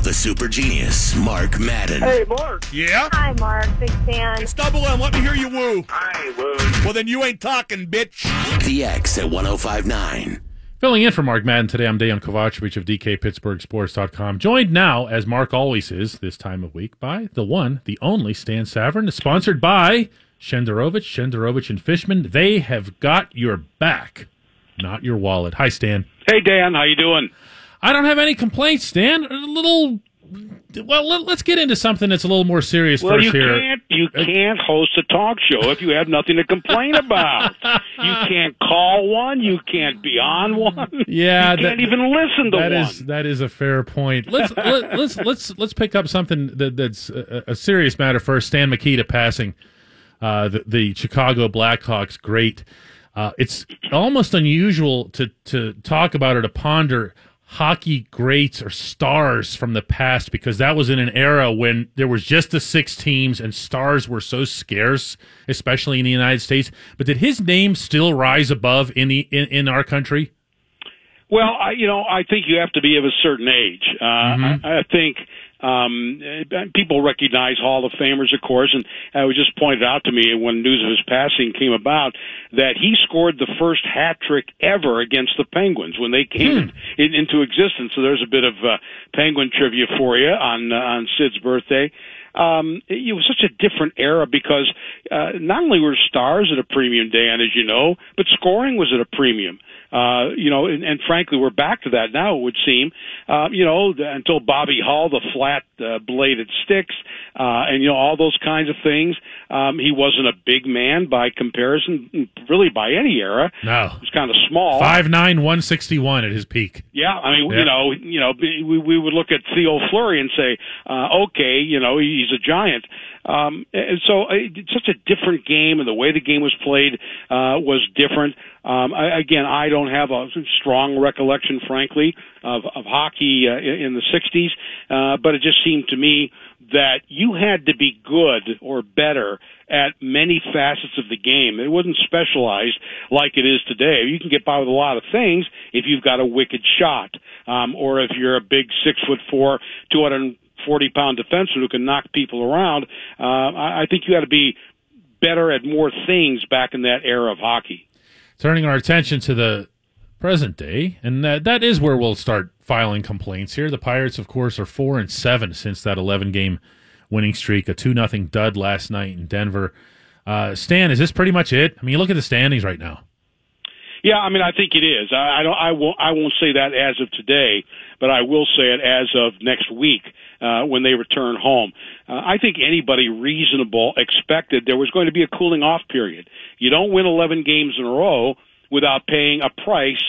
Now the super genius, Mark Madden. Hey, Mark. Yeah? Hi, Mark. Big fan. It's double M. Let me hear you woo. Hi, Woo. Well, then you ain't talking, bitch. The X at 1059. Filling in for Mark Madden today, I'm Dejan Kovacevic of DKPittsburghSports.com. Joined now, as Mark always is this time of week, by the one, the only Stan Savran, sponsored by Shenderovich, Shenderovich and Fishman. They have got your back, not your wallet. Hi, Stan. Hey Dan, how you doing? I don't have any complaints, Stan. A little. Well, let, us get into something that's a little more serious Well, first you here. can't you can't host a talk show if you have nothing to complain about. you can't call one. You can't be on one. Yeah, you can't even listen to That one. is that is a fair point. Let's let, let's let's let's pick up something that, that's a, a serious matter first. Stan Mikita passing uh, the, the Chicago Blackhawks great. Uh, it's almost unusual to to talk about or to ponder hockey greats or stars from the past because that was in an era when there was just the six teams and stars were so scarce, especially in the United States. But did his name still rise above in the in, in our country? Well, I, you know, I think you have to be of a certain age. Uh, Mm-hmm. I, I think um, people recognize Hall of Famers, of course, and it was just pointed out to me when news of his passing came about that he scored the first hat trick ever against the Penguins when they came in, into existence. So there's a bit of uh, Penguin trivia for you on uh, on Sid's birthday um, it was such a different era because uh, not only were stars at a premium, Dan, as you know, but scoring was at a premium. Uh, you know, and, and frankly, we're back to that now. It would seem, uh, you know, the, until Bobby Hull, the flat uh, bladed sticks, uh, and you know all those kinds of things. Um, he wasn't a big man by comparison, really by any era. No. He was kind of small. Five nine one sixty one at his peak. Yeah, I mean, Yeah. you know, you know, we we would look at Theo Fleury and say, uh, okay, you know, he's a giant. Um, and so it's such a different game, and the way the game was played uh, was different. Um, I, again, I don't have a strong recollection, frankly, of, of hockey uh, in in the '60s, uh, but it just seemed to me that you had to be good or better at many facets of the game. It wasn't specialized like it is today. You can get by with a lot of things if you've got a wicked shot, um, or if you're a big six foot four, two hundred forty pound defenseman who can knock people around. Uh, I, I think you had to be better at more things back in that era of hockey. Turning our attention to the present day, and that, that is where we'll start filing complaints here. The Pirates, of course, are four and seven since that eleven game winning streak, a two nothing dud last night in Denver. Uh, Stan, is this pretty much it? I mean, you look at the standings right now. Yeah, I mean, I think it is. I, I don't. I won't. I won't say that as of today, but I will say it as of next week uh, when they return home. Uh, I think anybody reasonable expected there was going to be a cooling off period. You don't win 11 games in a row without paying a price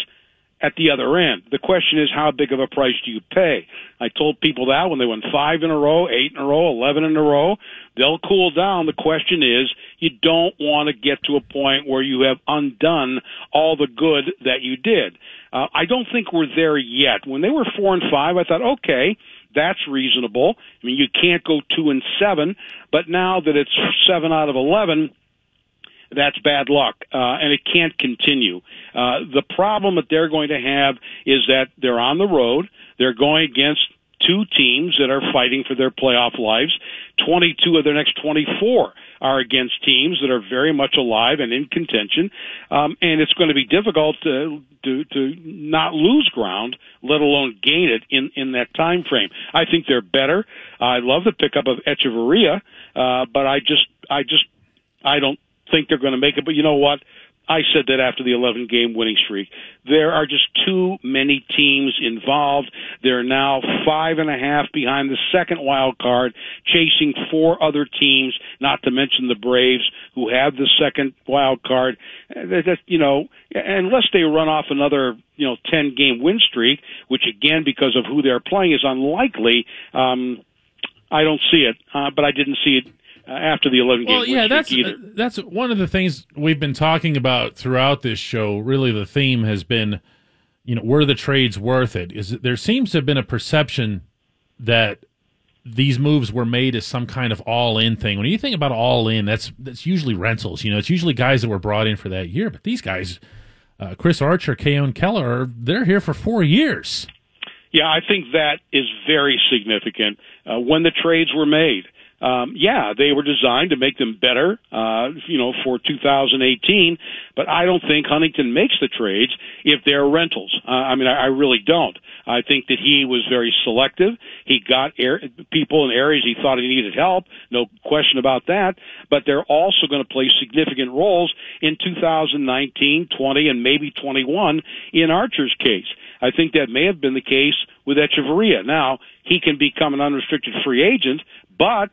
at the other end. The question is, how big of a price do you pay? I told people that when they won five in a row, eight in a row, eleven in a row, they'll cool down. The question is, you don't want to get to a point where you have undone all the good that you did. Uh, I don't think we're there yet. When they were four and five, I thought, okay, that's reasonable. I mean, you can't go two and seven, but now that it's seven out of eleven, that's bad luck, uh, and it can't continue. Uh, the problem that they're going to have is that they're on the road. They're going against two teams that are fighting for their playoff lives. 22 of their next 24 are against teams that are very much alive and in contention. Um, and it's going to be difficult to, to, to not lose ground, let alone gain it in, in that time frame. I think they're better. I love the pickup of Hechavarria, uh, but I just, I just, I don't think they're going to make it. But you know what? I said that after the 11 game winning streak. There are just too many teams involved. They're now five and a half behind the second wild card, chasing four other teams, not to mention the Braves, who have the second wild card. Uh, That, you know, unless they run off another, you know, 10 game win streak, which again, because of who they're playing, is unlikely. Um, I don't see it, uh, but I didn't see it uh, after the 11 game Well, yeah, that's either. uh, that's one of the things we've been talking about throughout this show. Really, the theme has been, you know, were the trades worth it? Is there seems to have been a perception that these moves were made as some kind of all-in thing. When you think about all-in, that's that's usually rentals. You know, it's usually guys that were brought in for that year. But these guys, uh, Chris Archer, Keone Kela, they're here for four years. Yeah, I think that is very significant. Uh, when the trades were made, um, yeah, they were designed to make them better, uh, you know, for 2018. But I don't think Huntington makes the trades if they're rentals. Uh, I mean, I, I really don't. I think that he was very selective. He got air, people in areas he thought he needed help, no question about that. But they're also going to play significant roles in 2019, 20, and maybe 21 in Archer's case. I think that may have been the case with Hechavarria. Now, he can become an unrestricted free agent, but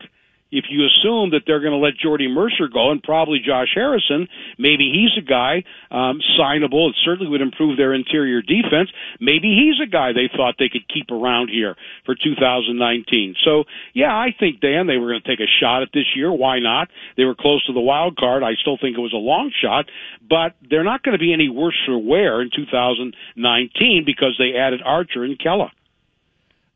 if you assume that they're going to let Jordy Mercer go and probably Josh Harrison, maybe he's a guy um, signable. It certainly would improve their interior defense. Maybe he's a guy they thought they could keep around here for 2019. So, yeah, I think Dan they were going to take a shot at this year. Why not? They were close to the wild card. I still think it was a long shot, but they're not going to be any worse for wear in 2019 because they added Archer and Kela.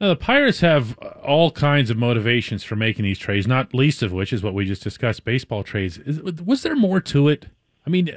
Now, the Pirates have all kinds of motivations for making these trades, not least of which is what we just discussed baseball trades. Is, was there more to it? I mean,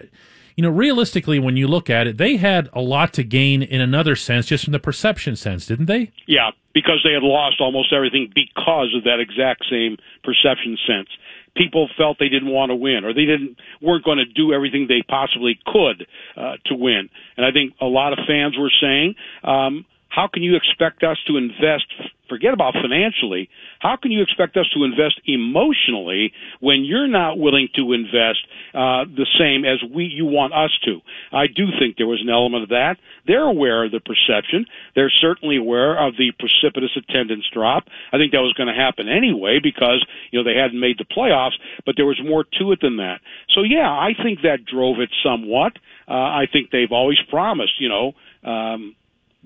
you know, realistically, when you look at it, they had a lot to gain in another sense, just from the perception sense, didn't they? Yeah, because they had lost almost everything because of that exact same perception sense. People felt they didn't want to win, or they didn't weren't going to do everything they possibly could uh, to win. And I think a lot of fans were saying. Um, how can you expect us to invest? Forget about financially. How can you expect us to invest emotionally when you're not willing to invest uh, the same as we you want us to? I do think there was an element of that. They're aware of the perception. They're certainly aware of the precipitous attendance drop. I think that was going to happen anyway because you know they hadn't made the playoffs, but there was more to it than that. So yeah, I think that drove it somewhat. Uh, I think they've always promised, you know. Um,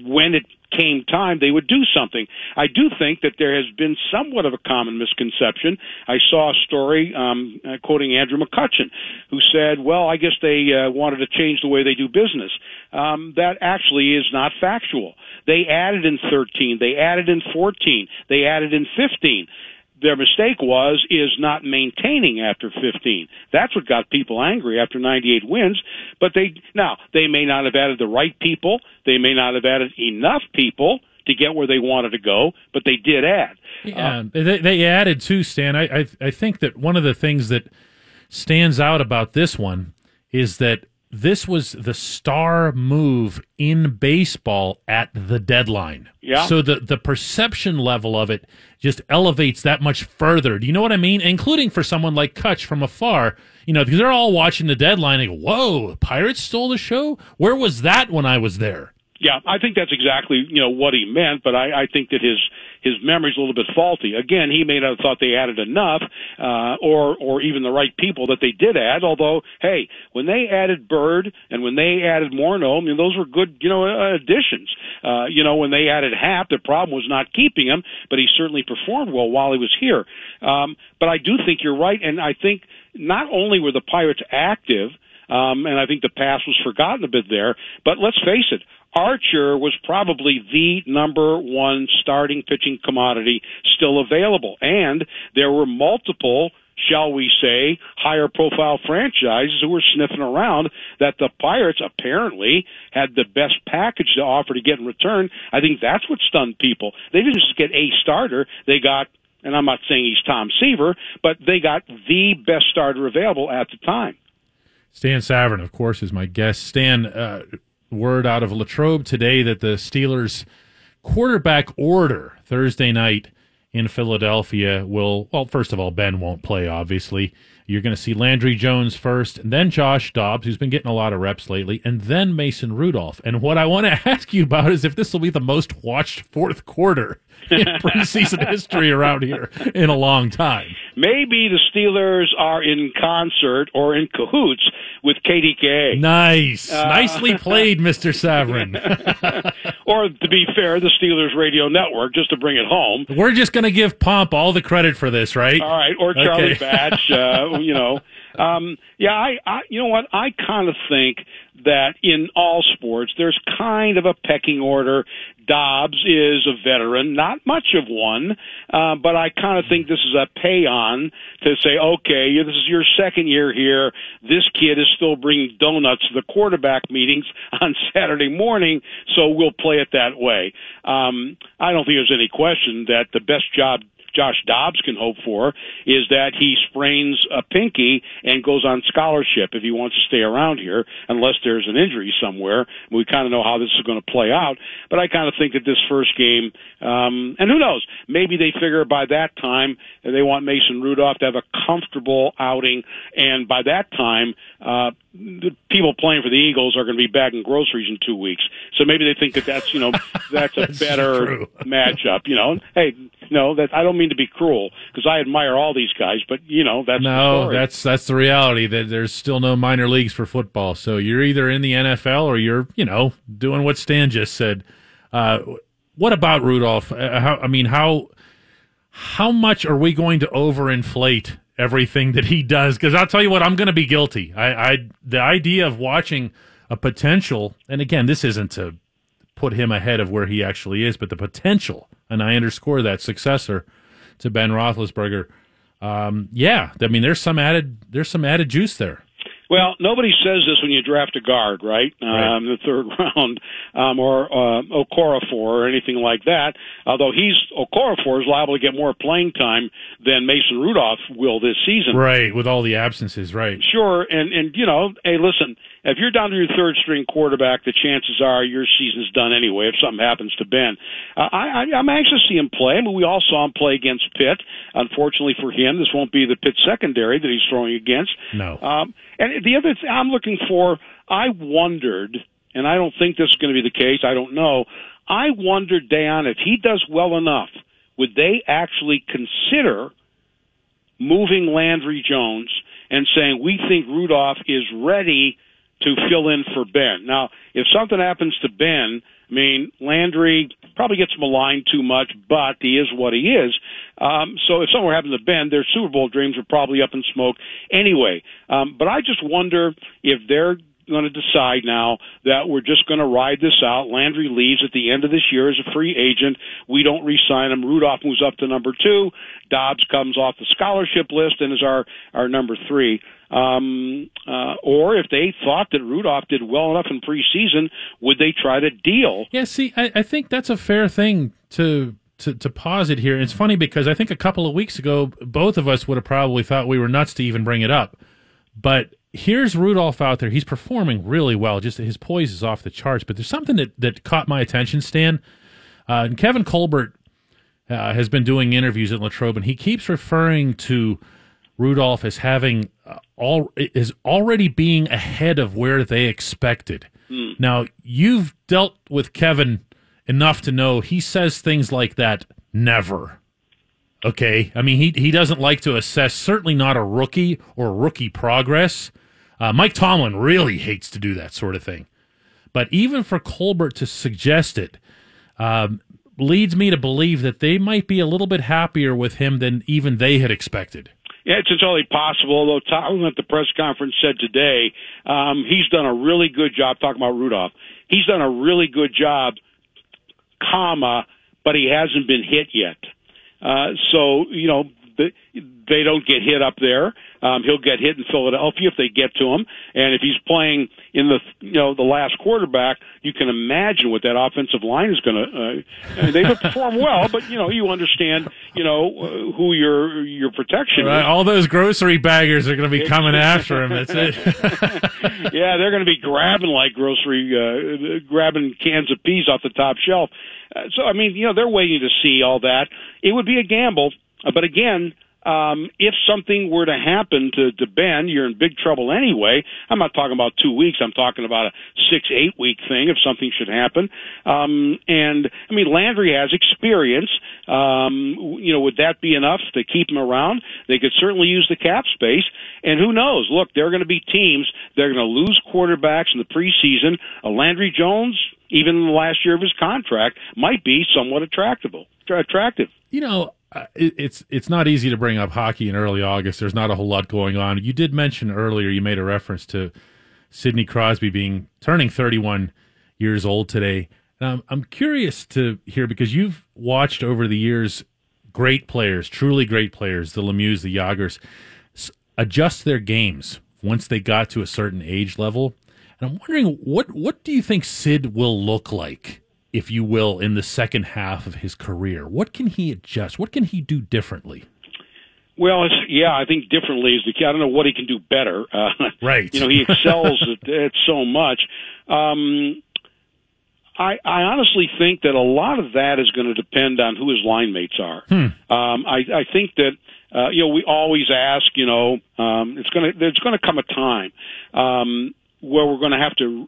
when it came time, they would do something. I do think that there has been somewhat of a common misconception. I saw a story um, uh, quoting Andrew McCutchen, who said, "Well, I guess they uh, wanted to change the way they do business." Um, that actually is not factual. They added in 13, they added in 14, they added in 15 their mistake was is not maintaining after 15. That's what got people angry after 98 wins. But they now they may not have added the right people. They may not have added enough people to get where they wanted to go, but they did add. Yeah, uh, they, they added too, Stan. I, I I think that one of the things that stands out about this one is that this was the star move in baseball at the deadline. Yeah. So the the perception level of it just elevates that much further. Do you know what I mean? Including for someone like Kutch from afar, you know, because they're all watching the deadline and go, "Whoa, Pirates stole the show. Where was that when I was there?" Yeah, I think that's exactly you know what he meant, but I, I think that his his memory's a little bit faulty. Again, he may not have thought they added enough, uh, or or even the right people that they did add. Although, hey, when they added Byrd and when they added Morneau, I mean those were good you know additions. Uh, you know when they added Happ, the problem was not keeping him, but he certainly performed well while he was here. Um, but I do think you're right, and I think not only were the Pirates active. Um, and I think the past was forgotten a bit there. But let's face it, Archer was probably the number one starting pitching commodity still available. And there were multiple shall we say, higher profile franchises who were sniffing around that the Pirates apparently had the best package to offer to get in return. I think that's what stunned people. They didn't just get a starter, they got and I'm not saying he's Tom Seaver, but they got the best starter available at the time. Stan Savran, of course, is my guest. Stan, uh, word out of Latrobe today that the Steelers quarterback order Thursday night in Philadelphia will, well, first of all, Ben won't play, obviously. You're going to see Landry Jones first, and then Josh Dobbs, who's been getting a lot of reps lately, and then Mason Rudolph. And what I want to ask you about is if this will be the most watched fourth quarter in preseason history around here in a long time. Maybe the Steelers are in concert or in cahoots with KDKA. Nice. Uh, Nicely played, Mr. Savran. or to be fair, the Steelers radio network, just to bring it home. We're just going to give Pomp all the credit for this, right? All right. Or Charlie okay. Batch, uh, you know. Um, yeah, I, I, you know what? I kind of think that in all sports, there's kind of a pecking order. Dobbs is a veteran, not much of one, uh, but I kind of think this is a pay on to say, okay, this is your second year here. This kid is still bringing donuts to the quarterback meetings on Saturday morning, so we'll play it that way. Um, I don't think there's any question that the best job Josh Dobbs can hope for is that he sprains a pinky and goes on scholarship if he wants to stay around here, unless there's an injury somewhere. We kind of know how this is going to play out, but I kind of think that this first game, um, and who knows, maybe they figure by that time they want Mason Rudolph to have a comfortable outing, and by that time, uh, the people playing for the Eagles are going to be bagging groceries in two weeks. So maybe they think that that's you know that's a That's better matchup. You know, hey, no, that I don't mean to be cruel because I admire all these guys, but you know that's the No, that's that's the reality. That there's still no minor leagues for football. So you're either in the NFL or you're, you know, doing what Stan just said. Uh, what about Rudolph? Uh, how, I mean, how how much are we going to overinflate everything that he does? Because I'll tell you what, I'm going to be guilty. I, I the idea of watching a potential, and again, this isn't to put him ahead of where he actually is, but the potential, and I underscore that successor to Ben Roethlisberger. Um, yeah, I mean, there's some added there's some added juice there. Well, nobody says this when you draft a guard, right? Right. Um, the third round, um, or uh, Okorafor or anything like that. Although he's Okorafor is liable to get more playing time than Mason Rudolph will this season. Right, with all the absences, right. Sure, and and you know, hey, listen, if you're down to your third string quarterback, the chances are your season's done anyway. If something happens to Ben, uh, I, I I'm anxious to see him play. I mean, we all saw him play against Pitt. Unfortunately for him, this won't be the Pitt secondary that he's throwing against. No. Um, and the other thing I'm looking for, I wondered, and I don't think this is going to be the case. I don't know. I wondered, Dan, if he does well enough, would they actually consider moving Landry Jones and saying we think Rudolph is ready to fill in for Ben. Now, if something happens to Ben, I mean Landry probably gets maligned too much, but he is what he is. Um, so if something happens to Ben, their Super Bowl dreams are probably up in smoke anyway. Um, but I just wonder if they're going to decide now that we're just going to ride this out. Landry leaves at the end of this year as a free agent. We don't re-sign him. Rudolph moves up to number two. Dobbs comes off the scholarship list and is our our number three. Um, uh, or if they thought that Rudolph did well enough in preseason, would they try to deal? Yeah, see, I, I think that's a fair thing to, to to posit here. And it's funny because I think a couple of weeks ago, both of us would have probably thought we were nuts to even bring it up. But here's Rudolph out there. He's performing really well. Just his poise is off the charts. But there's something that, that caught my attention, Stan. Uh, and Kevin Colbert uh, has been doing interviews at Latrobe, and he keeps referring to Rudolph as having uh, all is already being ahead of where they expected. Now you've dealt with Kevin enough to know he says things like that never. Okay, I mean he he doesn't like to assess certainly not a rookie or rookie progress. Uh, Mike Tomlin really hates to do that sort of thing, but even for Colbert to suggest it um, leads me to believe that they might be a little bit happier with him than even they had expected. Yeah, it's entirely possible. Although Tomlin at the press conference said today um, he's done a really good job talking about Rudolph. He's done a really good job, comma, but he hasn't been hit yet. Uh, so you know the, they don't get hit up there. Um, he'll get hit in Philadelphia if they get to him, and if he's playing in the you know the last quarterback, you can imagine what that offensive line is going to. Uh, I mean, they've performed well, but you know you understand you know uh, who your your protection Right, is. all those grocery baggers are going to be coming after him. That's it. yeah, they're going to be grabbing like grocery, uh, grabbing cans of peas off the top shelf. Uh, so, I mean, you know, they're waiting to see all that. It would be a gamble, uh, but again, um, if something were to happen to, to Ben, you're in big trouble anyway. I'm not talking about two weeks. I'm talking about a six, eight week thing if something should happen. Um, and I mean, Landry has experience. Um, you know, would that be enough to keep him around? They could certainly use the cap space. And who knows? Look, there are going to be teams that are going to lose quarterbacks in the preseason. Uh, Landry Jones, even in the last year of his contract, might be somewhat attractable, attractive. you know, uh, it, it's it's not easy to bring up hockey in early August. There's not a whole lot going on. You did mention earlier. You made a reference to Sidney Crosby being turning 31 years old today. And I'm I'm curious to hear because you've watched over the years great players, truly great players, the Lemieux, the Jagrs, adjust their games once they got to a certain age level. And I'm wondering what what do you think Sid will look like, if you will, in the second half of his career? What can he adjust? What can he do differently? Well, it's, yeah, I think differently is the key. I don't know what he can do better. Uh, Right. You know, he excels at, at so much. Um, I, I honestly think that a lot of that is going to depend on who his line mates are. Um, I, I think that uh, you know we always ask. You know, um, it's going to there's going to come a time um, where we're going to have to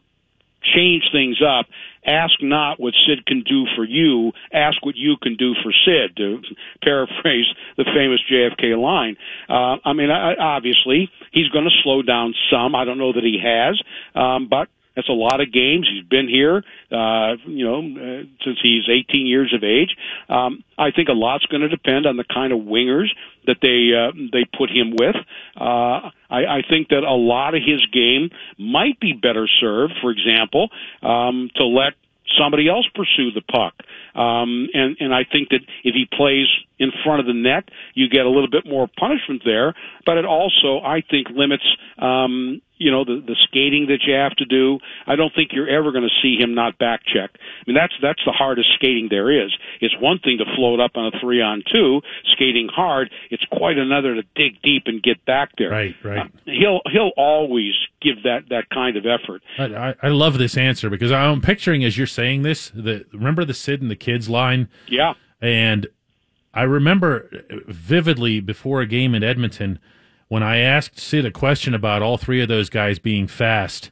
change things up. Ask not what Sid can do for you. Ask what you can do for Sid. To paraphrase the famous JFK line. Uh, I mean, I, obviously he's going to slow down some. I don't know that he has, um, but that's a lot of games. He's been here, uh, you know, uh, since he's 18 years of age. Um, I think a lot's going to depend on the kind of wingers that they uh, they put him with. Uh, I, I think that a lot of his game might be better served, for example, um, to let somebody else pursue the puck. Um, and, and I think that if he plays in front of the net, you get a little bit more punishment there. But it also, I think, limits, um, you know, the, the skating that you have to do. I don't think you're ever going to see him not back check. I mean, that's, that's the hardest skating there is. It's one thing to float up on a three on two, skating hard. It's quite another to dig deep and get back there. Right, right. Uh, he'll, he'll always give that, that kind of effort. I, I, I love this answer because I'm picturing as you're saying this. The remember the Sid and the kids line, Yeah. and I remember vividly before a game in Edmonton when I asked Sid a question about all three of those guys being fast,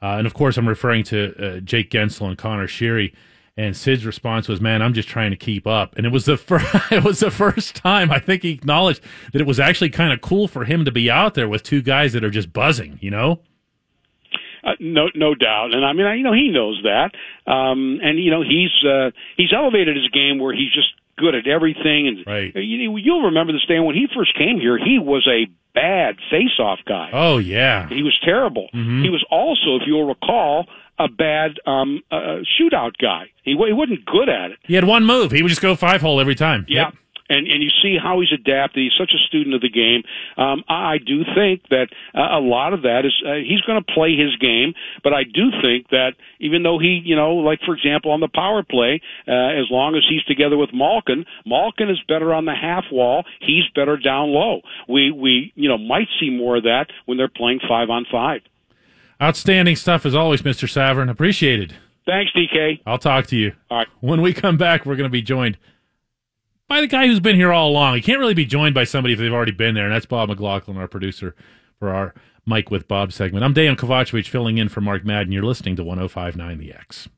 uh, and of course I'm referring to uh, Jake Guentzel and Connor Sheary. And Sid's response was, "Man, I'm just trying to keep up." And it was the first, it was the first time I think he acknowledged that it was actually kind of cool for him to be out there with two guys that are just buzzing. You know? Uh, no, no doubt, and I mean, I, you know, he knows that, um, and you know, he's uh, he's elevated his game where he's just good at everything. And Right. you, you'll remember this day when he first came here, he was a bad face-off guy. Oh yeah, He was terrible. He was also, if you'll recall, a bad um, uh, shootout guy. He, he wasn't good at it. he had one move. He would just go five hole every time. Yeah. Yep. And and you see how he's adapted. He's such a student of the game. Um, I I do think that uh, a lot of that is uh, he's going to play his game, but I do think that even though he, you know, like for example on the power play, uh, as long as he's together with Malkin, Malkin is better on the half wall. He's better down low. We we you know might see more of that when they're playing five on five. Outstanding stuff as always, Mr. Savran. Appreciated. Thanks, DK. I'll talk to you. All right. When we come back, we're going to be joined by the guy who's been here all along. He can't really be joined by somebody if they've already been there, and that's Bob McLaughlin, our producer for our Mike with Bob segment. I'm Dan Kovacevic filling in for Mark Madden. You're listening to 1059 The X.